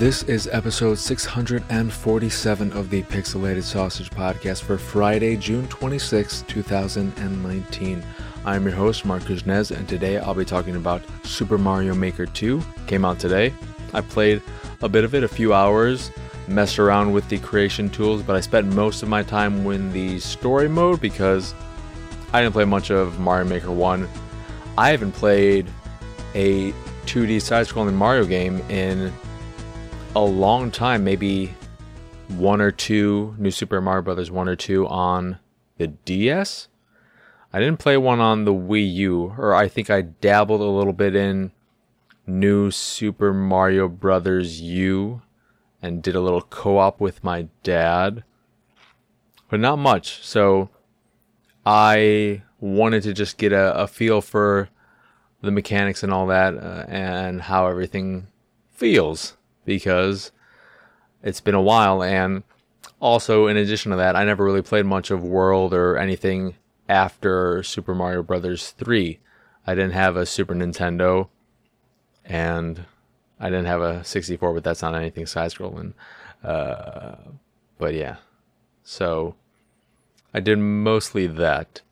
This is episode 647 of the Pixelated Sausage Podcast for Friday, June 26, 2019. I'm your host, Marc Kuznez, and today I'll be talking about Super Mario Maker 2. Came out today. I played a bit of it, a few hours, messed around with the creation tools, but I spent most of my time in the story mode because I didn't play much of Mario Maker 1. I haven't played a 2D side scrolling Mario game in a long time, maybe one or two New Super Mario Brothers, one or two on the DS. I didn't play one on the Wii U, or I think I dabbled a little bit in New Super Mario Brothers U and did a little co op with my dad, but not much. So I wanted to just get a, a feel for the mechanics and all that uh, and how everything feels because it's been a while and also in addition to that I never really played much of World or anything after Super Mario Brothers 3. I didn't have a Super Nintendo and I didn't have a 64 but that's not anything side scrolling. Uh, but yeah. So I did mostly that.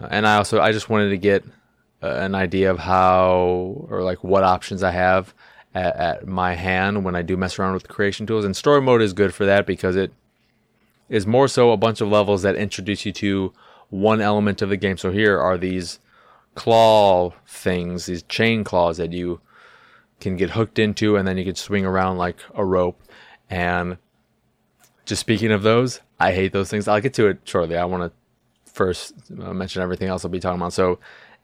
Uh, and I also I just wanted to get uh, an idea of how or like what options I have at, at, my hand when I do mess around with creation tools. And story mode is good for that because it is more so a bunch of levels that introduce you to one element of the game. So here are these claw things, these chain claws that you can get hooked into, and then you can swing around like a rope. And just speaking of those, I hate those things. I'll get to it shortly. I want to first uh, mention everything else I'll be talking about. So,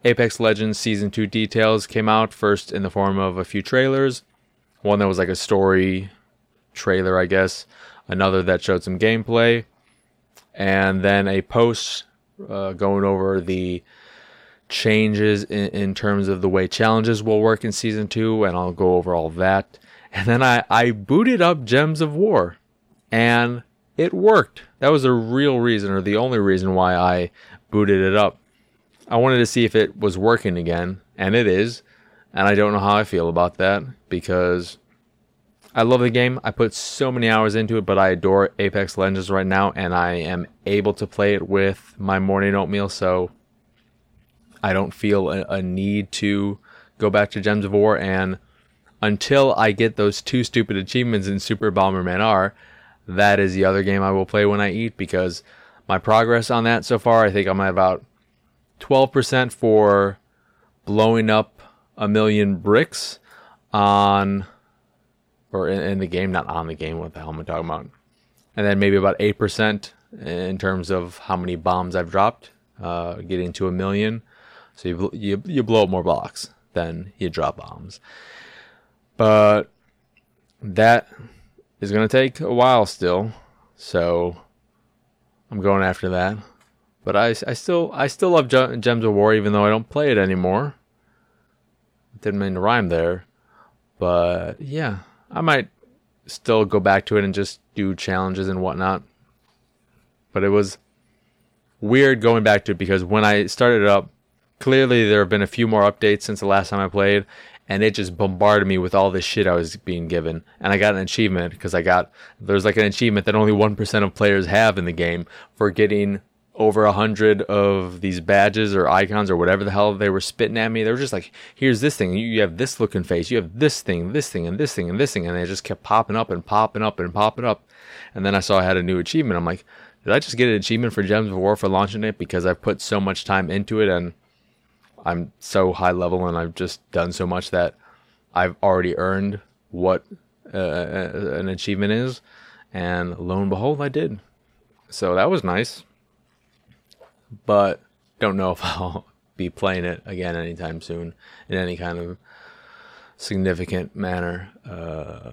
Apex Legends Season 2 details came out first in the form of a few trailers. One that was like a story trailer, I guess. Another that showed some gameplay. And then a post uh, going over the changes in, in, terms of the way challenges will work in Season 2. And I'll go over all that. And then I, I booted up Gems of War. And it worked. That was the real reason, or the only reason why I booted it up. I wanted to see if it was working again, and it is. And I don't know how I feel about that because I love the game. I put so many hours into it, but I adore Apex Legends right now, and I am able to play it with my morning oatmeal, so I don't feel a, a need to go back to Gems of War. And until I get those two stupid achievements in Super Bomberman R, that is the other game I will play when I eat because my progress on that so far, I think I'm at about 12% for blowing up a million bricks on, or in, in, the game, not on the game. What the hell am I talking about? And then maybe about 8% in terms of how many bombs I've dropped, uh, getting to a million. So you, you, you blow up more blocks than you drop bombs. But that is going to take a while still. So I'm going after that. But I, I still I still love Gems of War even though I don't play it anymore. Didn't mean to rhyme there. But yeah, I might still go back to it and just do challenges and whatnot. But it was weird going back to it because when I started it up, clearly there have been a few more updates since the last time I played, and it just bombarded me with all this shit I was being given. And I got an achievement because I got there's like an achievement that only one percent of players have in the game for getting over a hundred of these badges or icons or whatever the hell they were spitting at me. They were just like, "Here's this thing. You have this looking face. You have this thing, this thing, and this thing, and this thing." And they just kept popping up and popping up and popping up. And then I saw I had a new achievement. I'm like, "Did I just get an achievement for Gems of War for launching it because I've put so much time into it and." I'm so high level and I've just done so much that I've already earned what uh, uh, an achievement is. And lo and behold, I did. So that was nice. But don't know if I'll be playing it again anytime soon in any kind of significant manner. Uh,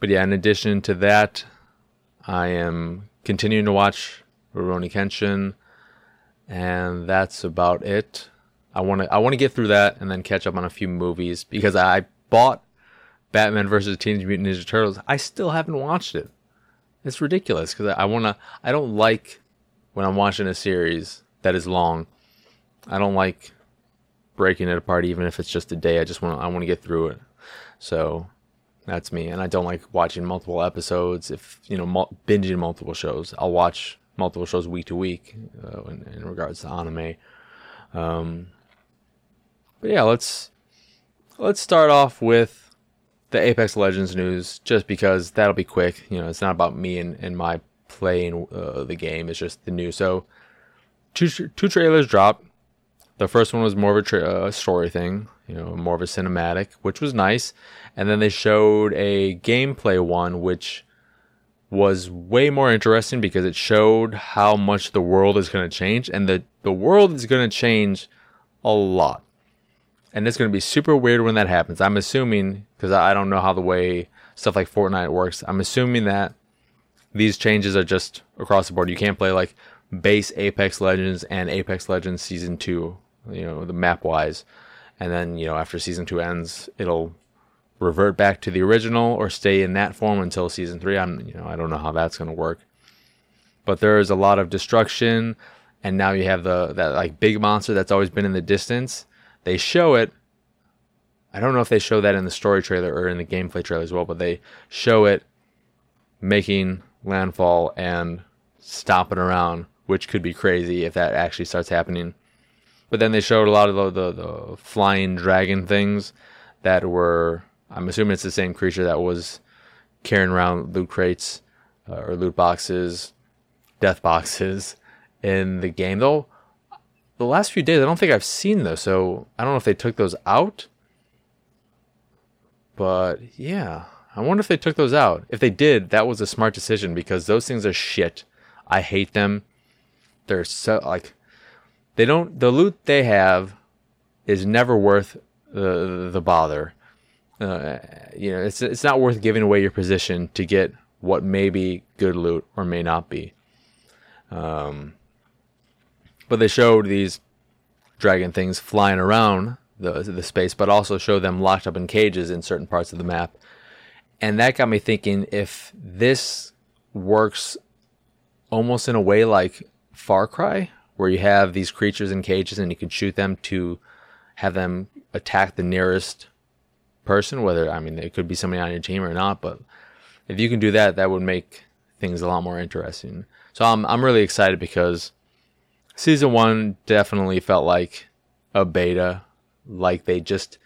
but yeah, in addition to that, I am continuing to watch Rurouni Kenshin, and that's about it. I want to I want to get through that and then catch up on a few movies because I bought Batman versus Teenage Mutant Ninja Turtles. I still haven't watched it. It's ridiculous because I want to. I don't like when I'm watching a series that is long. I don't like breaking it apart, even if it's just a day. I just want I want to get through it. So That's me, and I don't like watching multiple episodes. If you know, mul- binging multiple shows, I'll watch multiple shows week to week uh, in, in, regards to anime. Um, but yeah, let's let's start off with the Apex Legends news, just because that'll be quick. You know, it's not about me and, and my playing uh, the game. It's just the new. So, two two trailers dropped. The first one was more of a tra- uh, story thing, you know, more of a cinematic, which was nice. And then they showed a gameplay one, which was way more interesting because it showed how much the world is going to change, and the the world is going to change a lot. And it's going to be super weird when that happens. I'm assuming because I don't know how the way stuff like Fortnite works. I'm assuming that these changes are just across the board. You can't play like base Apex Legends and Apex Legends Season 2, you know, the map wise. And then, you know, after Season 2 ends, it'll revert back to the original or stay in that form until Season 3. I'm, you know, I don't know how that's going to work. But there is a lot of destruction, and now you have the that like big monster that's always been in the distance. They show it. I don't know if they show that in the story trailer or in the gameplay trailer as well, but they show it making landfall and stomping around, which could be crazy if that actually starts happening. But then they showed a lot of the, the, the flying dragon things that were, I'm assuming it's the same creature that was carrying around loot crates uh, or loot boxes, death boxes in the game. Though the last few days, I don't think I've seen those, so I don't know if they took those out. But yeah, I wonder if they took those out. If they did, that was a smart decision because those things are shit. I hate them. They're so like they don't the loot they have is never worth the the bother. Uh, you know, it's it's not worth giving away your position to get what may be good loot or may not be. Um, but they showed these dragon things flying around the the space, but also show them locked up in cages in certain parts of the map and that got me thinking if this works almost in a way like Far Cry, where you have these creatures in cages and you can shoot them to have them attack the nearest person, whether, I mean, it could be somebody on your team or not, but if you can do that, that would make things a lot more interesting. So I'm, I'm really excited because season one definitely felt like a beta, like they just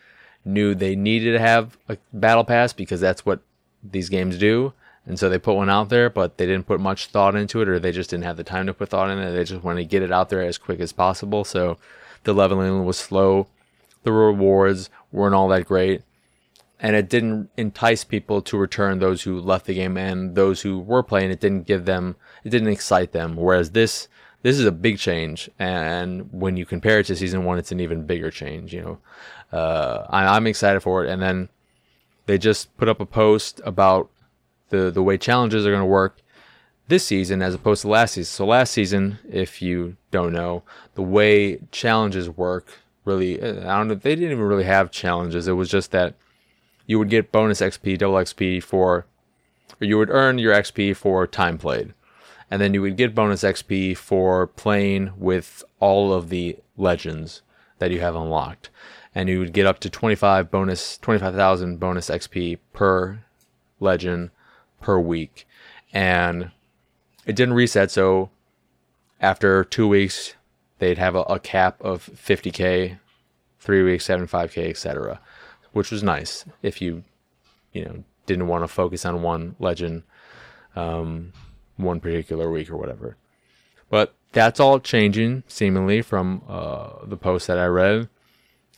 knew they needed to have a battle pass because that's what these games do. And so they put one out there, but they didn't put much thought into it, or they just didn't have the time to put thought in it. They just wanted to get it out there as quick as possible. So the leveling was slow. The rewards weren't all that great. And it didn't entice people to return those who left the game and those who were playing. It didn't give them, it didn't excite them. Whereas this, this is a big change. And when you compare it to season one, it's an even bigger change, you know. Uh, I, I'm excited for it. And then they just put up a post about the the way challenges are going to work this season as opposed to last season. So last season, if you don't know, the way challenges work really I don't know they didn't even really have challenges. It was just that you would get bonus XP, double XP for or you would earn your XP for time played. And then you would get bonus XP for playing with all of the legends that you have unlocked. And you would get up to 25 bonus 25,000 bonus XP per legend per week. And it didn't reset so after 2 weeks they'd have a, a cap of 50k 3 weeks 75k etc which was nice if you you know didn't want to focus on one legend. Um, one particular week or whatever but that's all changing seemingly from uh, the post that I read.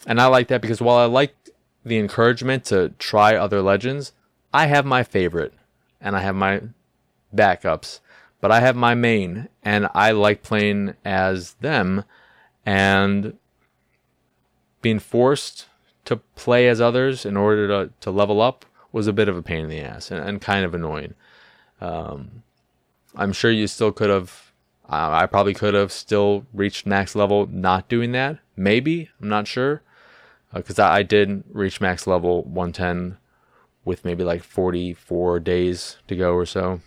And I like that because while I like the encouragement to try other legends, I have my favorite and I have my backups, but I have my main and I like playing as them and being forced to play as others in order to, to level up was a bit of a pain in the ass and, and kind of annoying. Um, I'm sure you still could have, I probably could have still reached max level not doing that. Maybe, I'm not sure because uh, I, I did reach max level 110 with maybe like 44 days to go or so.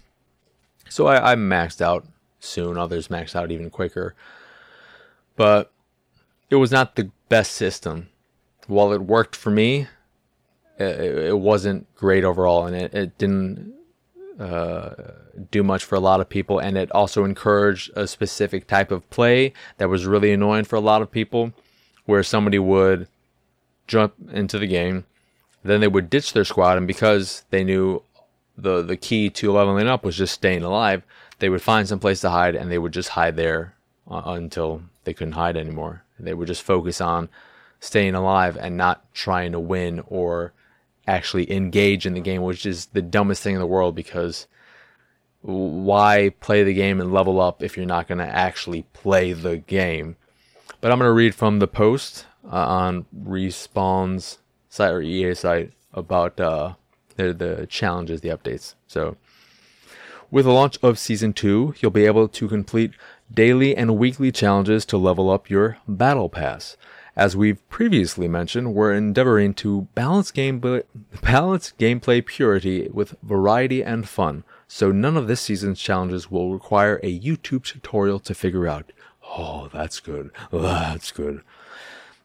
So I, I maxed out soon. Others maxed out even quicker. But it was not the best system. While it worked for me, it, it wasn't great overall, and it, it didn't uh, do much for a lot of people, and it also encouraged a specific type of play that was really annoying for a lot of people, where somebody would jump into the game, then they would ditch their squad, and because they knew the the key to leveling up was just staying alive, they would find some place to hide, and they would just hide there uh, until they couldn't hide anymore. They would just focus on staying alive and not trying to win or actually engage in the game, which is the dumbest thing in the world because why play the game and level up if you're not going to actually play the game? But I'm going to read from the post uh, on Respawn's site or EA site about uh, the, the challenges, the updates. So, with the launch of Season 2, you'll be able to complete daily and weekly challenges to level up your Battle Pass. As we've previously mentioned, we're endeavoring to balance game balance gameplay purity with variety and fun, so none of this season's challenges will require a YouTube tutorial to figure out. Oh, that's good. That's good.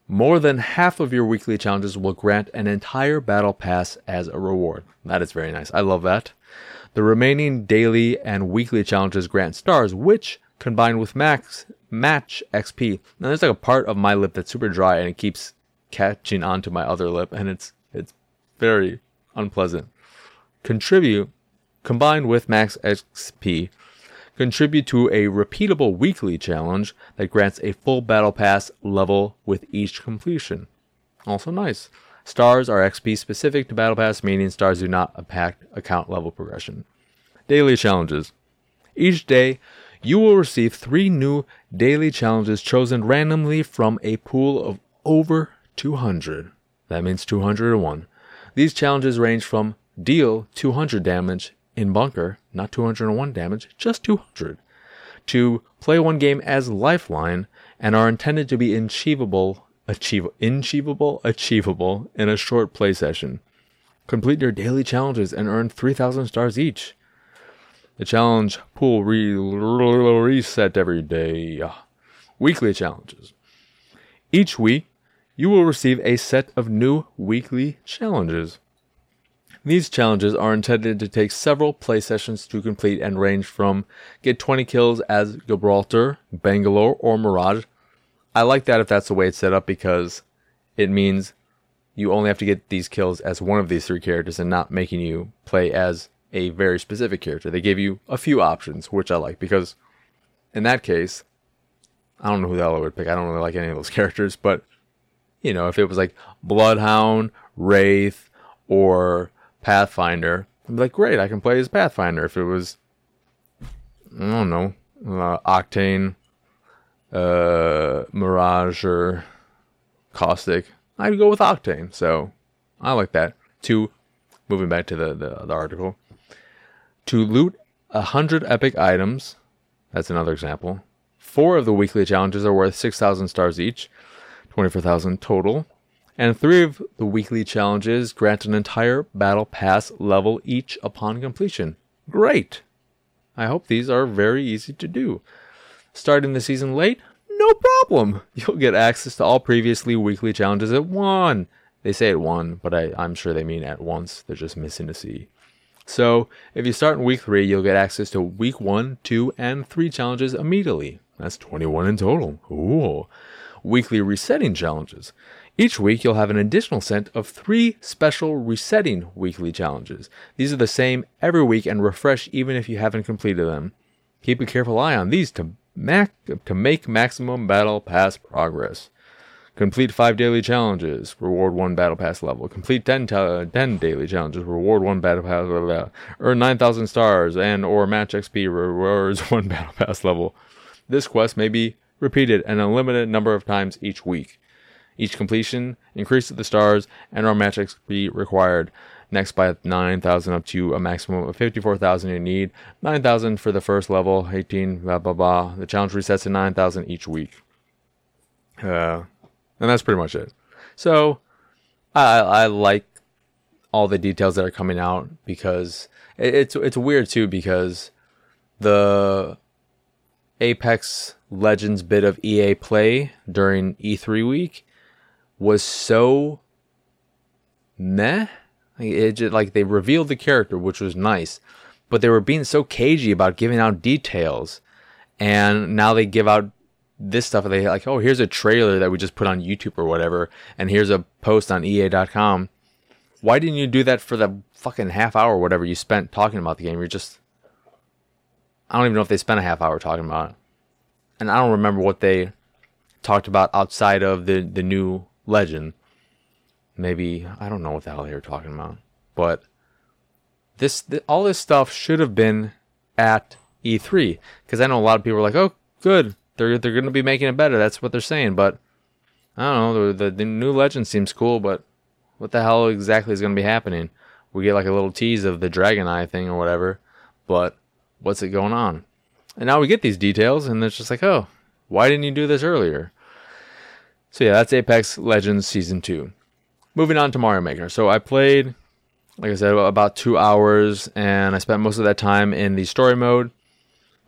More than half of your weekly challenges will grant an entire battle pass as a reward. That is very nice. I love that. The remaining daily and weekly challenges grant stars, which, combined with max match XP. Now there's like a part of my lip that's super dry and it keeps catching onto my other lip and it's it's very unpleasant. Contribute combined with max XP contribute to a repeatable weekly challenge that grants a full battle pass level with each completion. Also nice. Stars are XP specific to battle pass meaning stars do not impact account level progression. Daily challenges. Each day you will receive three new daily challenges chosen randomly from a pool of over 200. That means 201. These challenges range from deal 200 damage in bunker, not 201 damage, just 200, to play one game as lifeline and are intended to be achievable, achieve, achievable, achievable in a short play session. Complete your daily challenges and earn 3,000 stars each. The challenge pool re- reset every day. Weekly challenges. Each week, you will receive a set of new weekly challenges. These challenges are intended to take several play sessions to complete and range from get 20 kills as Gibraltar, Bangalore, or Mirage. I like that if that's the way it's set up because it means you only have to get these kills as one of these three characters and not making you play as a very specific character. They gave you a few options, which I like because in that case, I don't know who the hell I would pick. I don't really like any of those characters, but you know, if it was like Bloodhound, Wraith, or Pathfinder, I'd be like, great, I can play as Pathfinder. If it was, I don't know, uh, Octane, uh, Mirage, or Caustic, I'd go with Octane. So I like that. Two, moving back to the, the, the article. To loot a hundred epic items, that's another example. Four of the weekly challenges are worth 6,000 stars each, 24,000 total. And three of the weekly challenges grant an entire battle pass level each upon completion. Great! I hope these are very easy to do. Starting the season late? No problem! You'll get access to all previously weekly challenges at one. They say at one, but I, I'm sure they mean at once. They're just missing a C. So if you start in week three, you'll get access to week one, two, and three challenges immediately. That's 21 in total. Ooh. Weekly resetting challenges. Each week, you'll have an additional set of three special resetting weekly challenges. These are the same every week and refresh even if you haven't completed them. Keep a careful eye on these to, mac- to make maximum battle pass progress. Complete 5 daily challenges, reward 1 battle pass level. Complete 10, t- 10 daily challenges, reward 1 battle pass level. Earn 9,000 stars and or match XP rewards 1 battle pass level. This quest may be repeated an unlimited number of times each week. Each completion increases the stars and or match XP required. Next by 9,000 up to a maximum of 54,000 you need. 9,000 for the first level, 18, blah blah blah. The challenge resets to 9,000 each week. Uh, and that's pretty much it. So I I like all the details that are coming out because it, it's it's weird too because the Apex Legends bit of EA Play during E3 week was so meh it just, like they revealed the character, which was nice, but they were being so cagey about giving out details, and now they give out this stuff. They like, oh, here's a trailer that we just put on YouTube or whatever, and here's a post on EA.com. Why didn't you do that for the fucking half hour or whatever you spent talking about the game? You're just, I don't even know if they spent a half hour talking about it, and I don't remember what they talked about outside of the the new legend maybe I don't know what the hell they were talking about, but this th- all this stuff should have been at E3 because I know a lot of people are like, "Oh, good, they're they're going to be making it better." That's what they're saying, but I don't know. The, the, the new legend seems cool, but what the hell exactly is going to be happening? We get like a little tease of the Dragon Eye thing or whatever, but what's it going on? And now we get these details, and it's just like, oh, why didn't you do this earlier? So yeah, that's Apex Legends Season 2 moving on to Mario Maker. So I played, like I said, about two hours, and I spent most of that time in the story mode.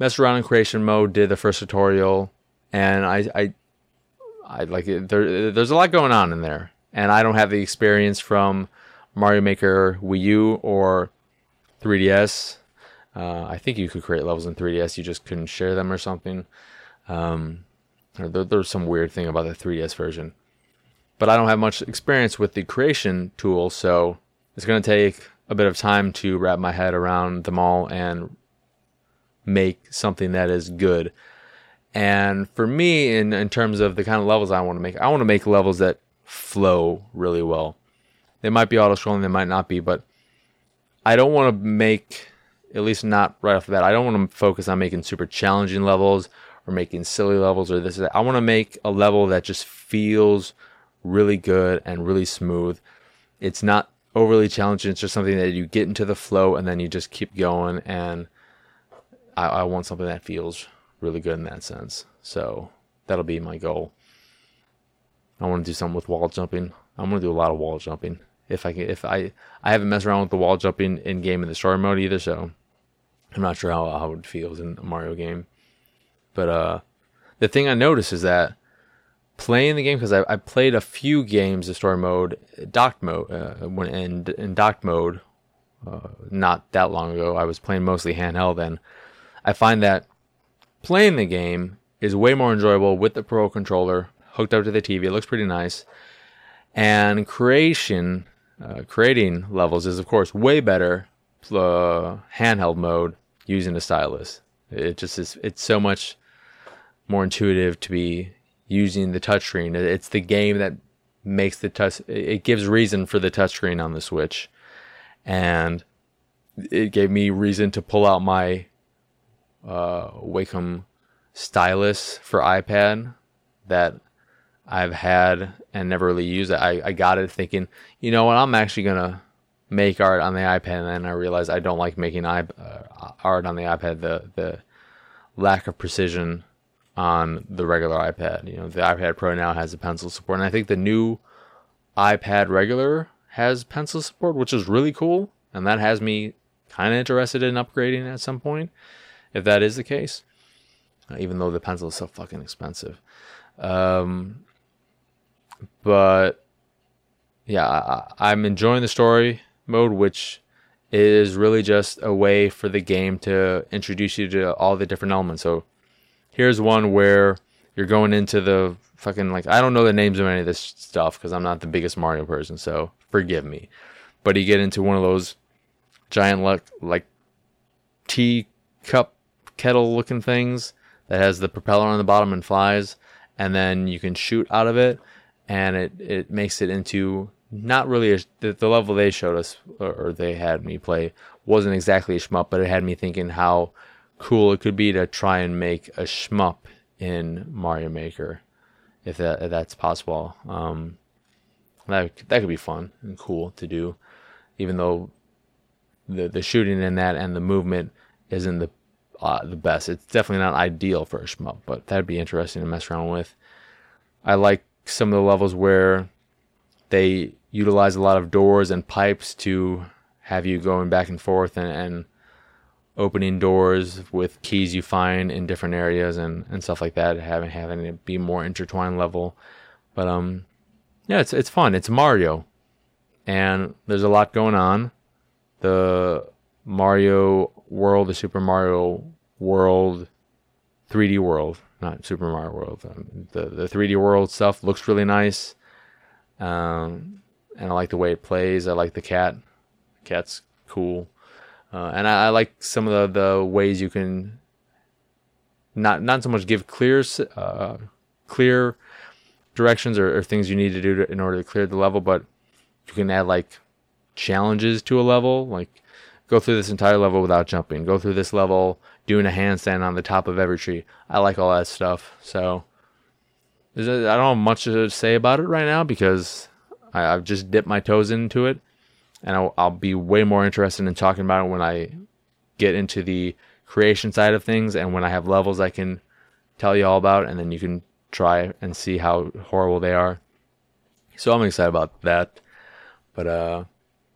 Messed around in creation mode, did the first tutorial, and I, I, I like it. There, there's a lot going on in there, and I don't have the experience from Mario Maker Wii U or 3DS. Uh, I think you could create levels in 3DS, you just couldn't share them or something. Um, there, there's some weird thing about the 3DS version but I don't have much experience with the creation tool, so it's going to take a bit of time to wrap my head around them all and make something that is good. And for me, in, in terms of the kind of levels I want to make, I want to make levels that flow really well. They might be auto scrolling, they might not be, but I don't want to make, at least not right off the bat, I don't want to focus on making super challenging levels or making silly levels or this. I want to make a level that just feels really good and really smooth. It's not overly challenging. It's just something that you get into the flow and then you just keep going. And I, I want something that feels really good in that sense. So that'll be my goal. I want to do something with wall jumping. I'm to do a lot of wall jumping. If I can, if I, I haven't messed around with the wall jumping in game in the story mode either, so I'm not sure how, how it feels in a Mario game. But uh, the thing I noticed is that playing the game because I, I, played a few games of story mode, docked mode, uh, when in, in docked mode, uh, not that long ago. I was playing mostly handheld, and I find that playing the game is way more enjoyable with the Pro controller hooked up to the TV. It looks pretty nice, and creation, uh, creating levels is of course way better uh, handheld mode using a stylus. It just is. It's so much more intuitive to be using the touchscreen. It's the game that makes the touch. It gives reason for the touchscreen on the Switch, and it gave me reason to pull out my uh, Wacom stylus for iPad that I've had and never really used. I, I got it thinking, you know what, I'm actually gonna make art on the iPad, and then I realized I don't like making iP- uh, art on the iPad. The the lack of precision on the regular iPad. You know, the iPad Pro now has a pencil support, and I think the new iPad regular has pencil support, which is really cool, and that has me kind of interested in upgrading at some point, if that is the case. Uh, even though the pencil is so fucking expensive, um, but yeah, I, I'm enjoying the story mode, which is really just a way for the game to introduce you to all the different elements. So here's one where you're going into the fucking like I don't know the names of any of this stuff because I'm not the biggest Mario person, so forgive me. But you get into one of those giant like like tea cup kettle looking things that has the propeller on the bottom and flies, and then you can shoot out of it, and it it makes it into not really a, the, the level they showed us or, or they had me play wasn't exactly a shmup, but it had me thinking how cool it could be to try and make a shmup in Mario Maker, if that if that's possible. Um, that that could be fun and cool to do, even though the the shooting in that and the movement isn't the uh, the best. It's definitely not ideal for a shmup, but that'd be interesting to mess around with. I like some of the levels where they utilize a lot of doors and pipes to have you going back and forth and, and opening doors with keys you find in different areas and, and stuff like that, having having it be more intertwined level. But um, yeah, it's it's fun. It's Mario, and there's a lot going on. The Mario World, the Super Mario World, 3D World, not Super Mario World. Um, the the 3D World stuff looks really nice, um, and I like the way it plays. I like the cat. The cat's cool, uh, and I, I, like some of the, the ways you can not not so much give clear uh, clear directions or, or, things you need to do to, in order to clear the level, but you can add like challenges to a level, like go through this entire level without jumping, go through this level doing a handstand on the top of every tree. I like all that stuff. So I don't have much to say about it right now because I, have just dipped my toes into it, and I'll, I'll be way more interested in talking about it when I get into the creation side of things and when I have levels I can tell you all about, and then you can try and see how horrible they are. So I'm excited about that. But uh,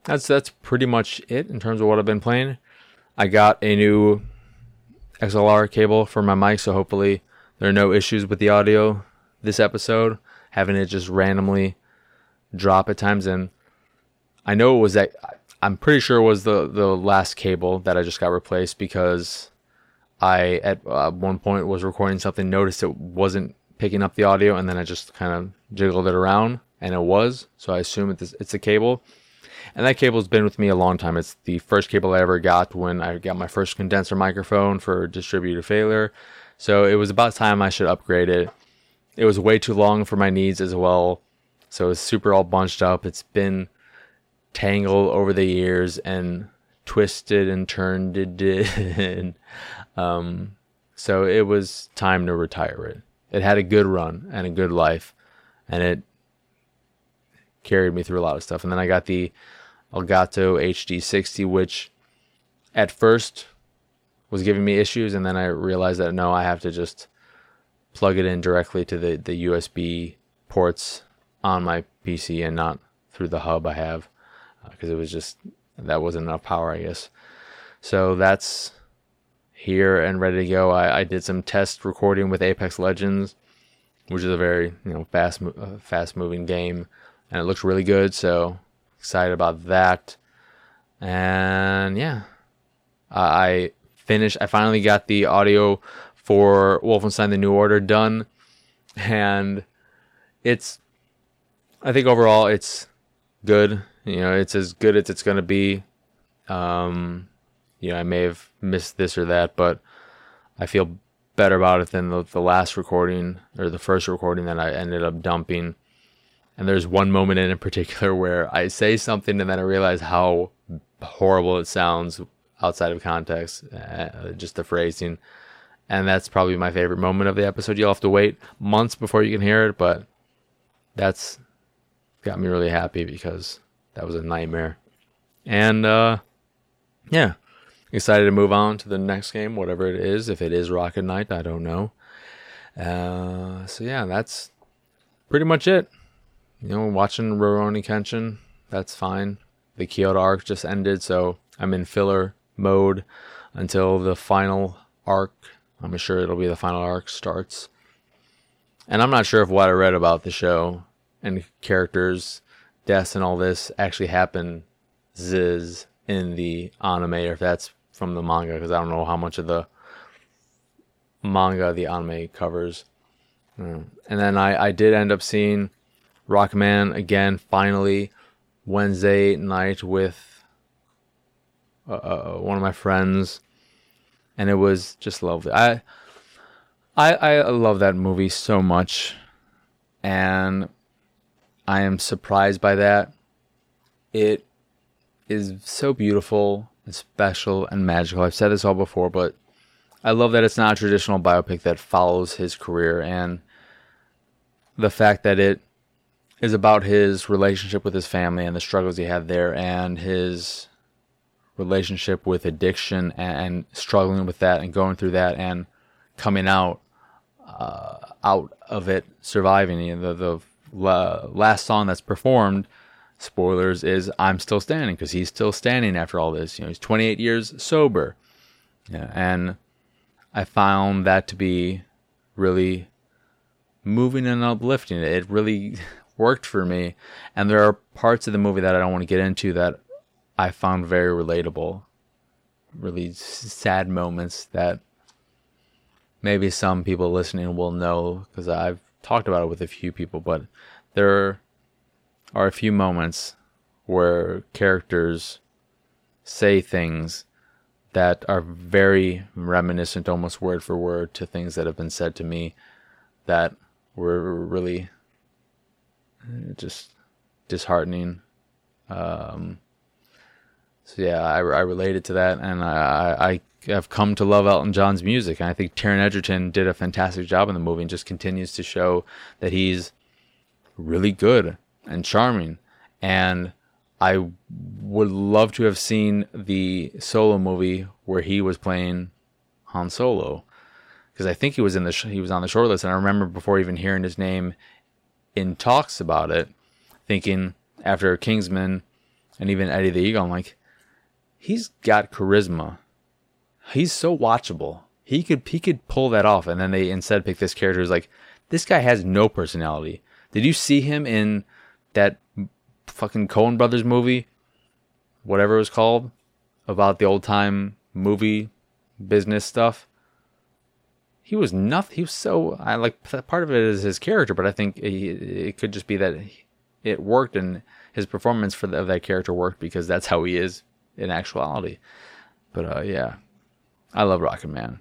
that's that's pretty much it in terms of what I've been playing. I got a new XLR cable for my mic, so hopefully there are no issues with the audio this episode. Having it just randomly drop at times, and I know it was that. I'm pretty sure it was the the last cable that I just got replaced because I at uh, one point was recording something, noticed it wasn't picking up the audio, and then I just kind of jiggled it around, and it was. So I assume it's it's a cable, and that cable's been with me a long time. It's the first cable I ever got when I got my first condenser microphone for distributed failure. So it was about time I should upgrade it. It was way too long for my needs as well. So it's super all bunched up. It's been tangled over the years and twisted and turned and um, so it was time to retire it. It had a good run and a good life, and it carried me through a lot of stuff. And then I got the Elgato HD60, which at first was giving me issues, and then I realized that no, I have to just plug it in directly to the, the USB ports on my PC and not through the hub I have because uh, it was just that wasn't enough power, I guess. So that's here and ready to go. I, I did some test recording with Apex Legends, which is a very you know fast uh, fast moving game, and it looks really good. So excited about that. And yeah, I finished. I finally got the audio for Wolfenstein: The New Order done, and it's. I think overall it's good. You know, it's as good as it's going to be. Um, you know, I may have missed this or that, but I feel better about it than the, the last recording or the first recording that I ended up dumping. And there's one moment in, in particular where I say something and then I realize how horrible it sounds outside of context, uh, just the phrasing. And that's probably my favorite moment of the episode. You'll have to wait months before you can hear it, but that's got me really happy because that was a nightmare. And uh, yeah, excited to move on to the next game, whatever it is. If it is Rocket Knight, I don't know. Uh, so yeah, that's pretty much it. You know, watching Rurouni Kenshin, that's fine. The Kyoto arc just ended, so I'm in filler mode until the final arc. I'm sure it'll be the final arc starts. And I'm not sure if what I read about the show and characters, deaths, and all this actually happened ziz in the anime, or if that's from the manga because I don't know how much of the manga the anime covers. Mm. And then I, I did end up seeing Rocketman again finally Wednesday night with uh, uh, one of my friends, and it was just lovely. I I I love that movie so much, and I am surprised by that. It is so beautiful and special and magical. I've said this all before, but I love that it's not a traditional biopic that follows his career and the fact that it is about his relationship with his family and the struggles he had there and his relationship with addiction and, struggling with that and going through that and coming out uh, out of it surviving you know, the the last song that's performed spoilers is I'm still standing because he's still standing after all this. You know, he's 28 years sober. Yeah, and I found that to be really moving and uplifting. It really worked for me. And there are parts of the movie that I don't want to get into that I found very relatable. Really sad moments that maybe some people listening will know because I've talked about it with a few people, but there are a few moments where characters say things that are very reminiscent, almost word for word, to things that have been said to me that were really just disheartening. Um, so yeah, I, I related to that, and I, I have come to love Elton John's music. And I think Taron Egerton did a fantastic job in the movie, and just continues to show that he's really good and charming. And I would love to have seen the solo movie where he was playing Han Solo, because I think he was in the sh- he was on the short list, and I remember before even hearing his name in talks about it, thinking after Kingsman and even Eddie the Eagle, I'm like, he's got charisma. He's so watchable. He could he could pull that off, and then they instead pick this character who's like, this guy has no personality. Did you see him in that fucking Coen Brothers movie, whatever it was called, about the old time movie business stuff? He was nothing. He was so I like part of it is his character, but I think he, it could just be that it worked and his performance for the, of that character worked because that's how he is in actuality. But uh, yeah, I love Rocket Man.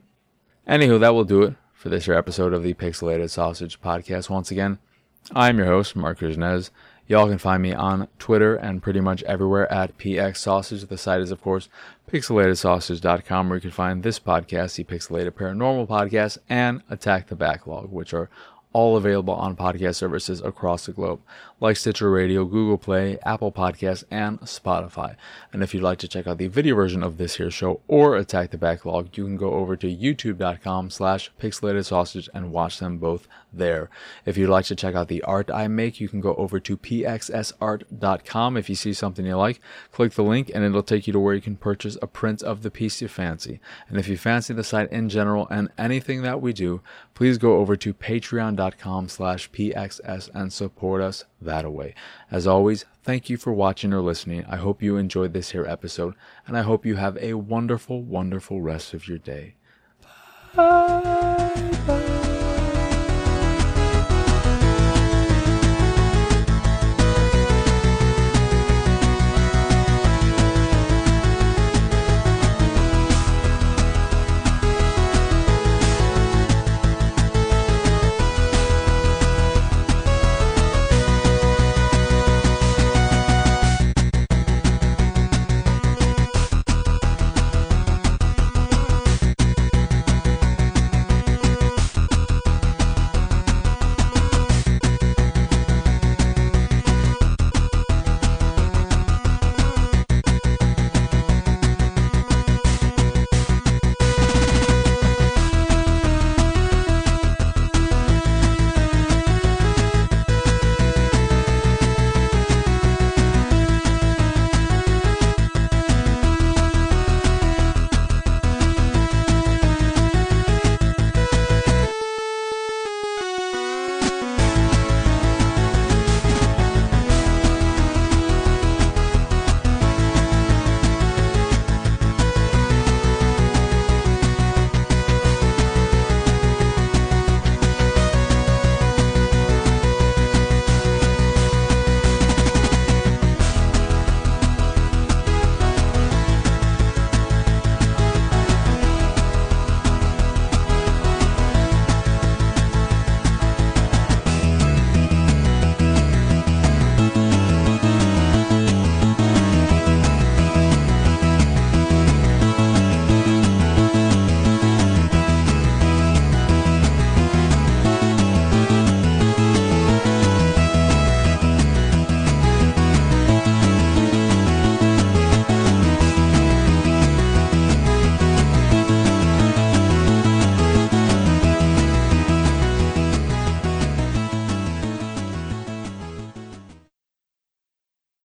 Anywho, that will do it for this year episode of the Pixelated Sausage Podcast. Once again, I'm your host, Marc Kuznez. Y'all can find me on Twitter and pretty much everywhere at PX Sausage. The site is, of course, pixelatedsausage.com, where you can find this podcast, the Pixelated Paranormal Podcast, and Attack the Backlog, which are all available on podcast services across the globe, like Stitcher Radio, Google Play, Apple Podcasts, and Spotify. And if you'd like to check out the video version of this here show or Attack the Backlog, you can go over to youtube.com slash pixelated sausage and watch them both there. If you'd like to check out the art I make, you can go over to pxsart.com. If you see something you like, click the link and it'll take you to where you can purchase a print of the piece you fancy. And if you fancy the site in general and anything that we do, please go over to patreon.com slash pxs and support us that way. As always, thank you for watching or listening. I hope you enjoyed this here episode, and I hope you have a wonderful, wonderful rest of your day. Bye bye.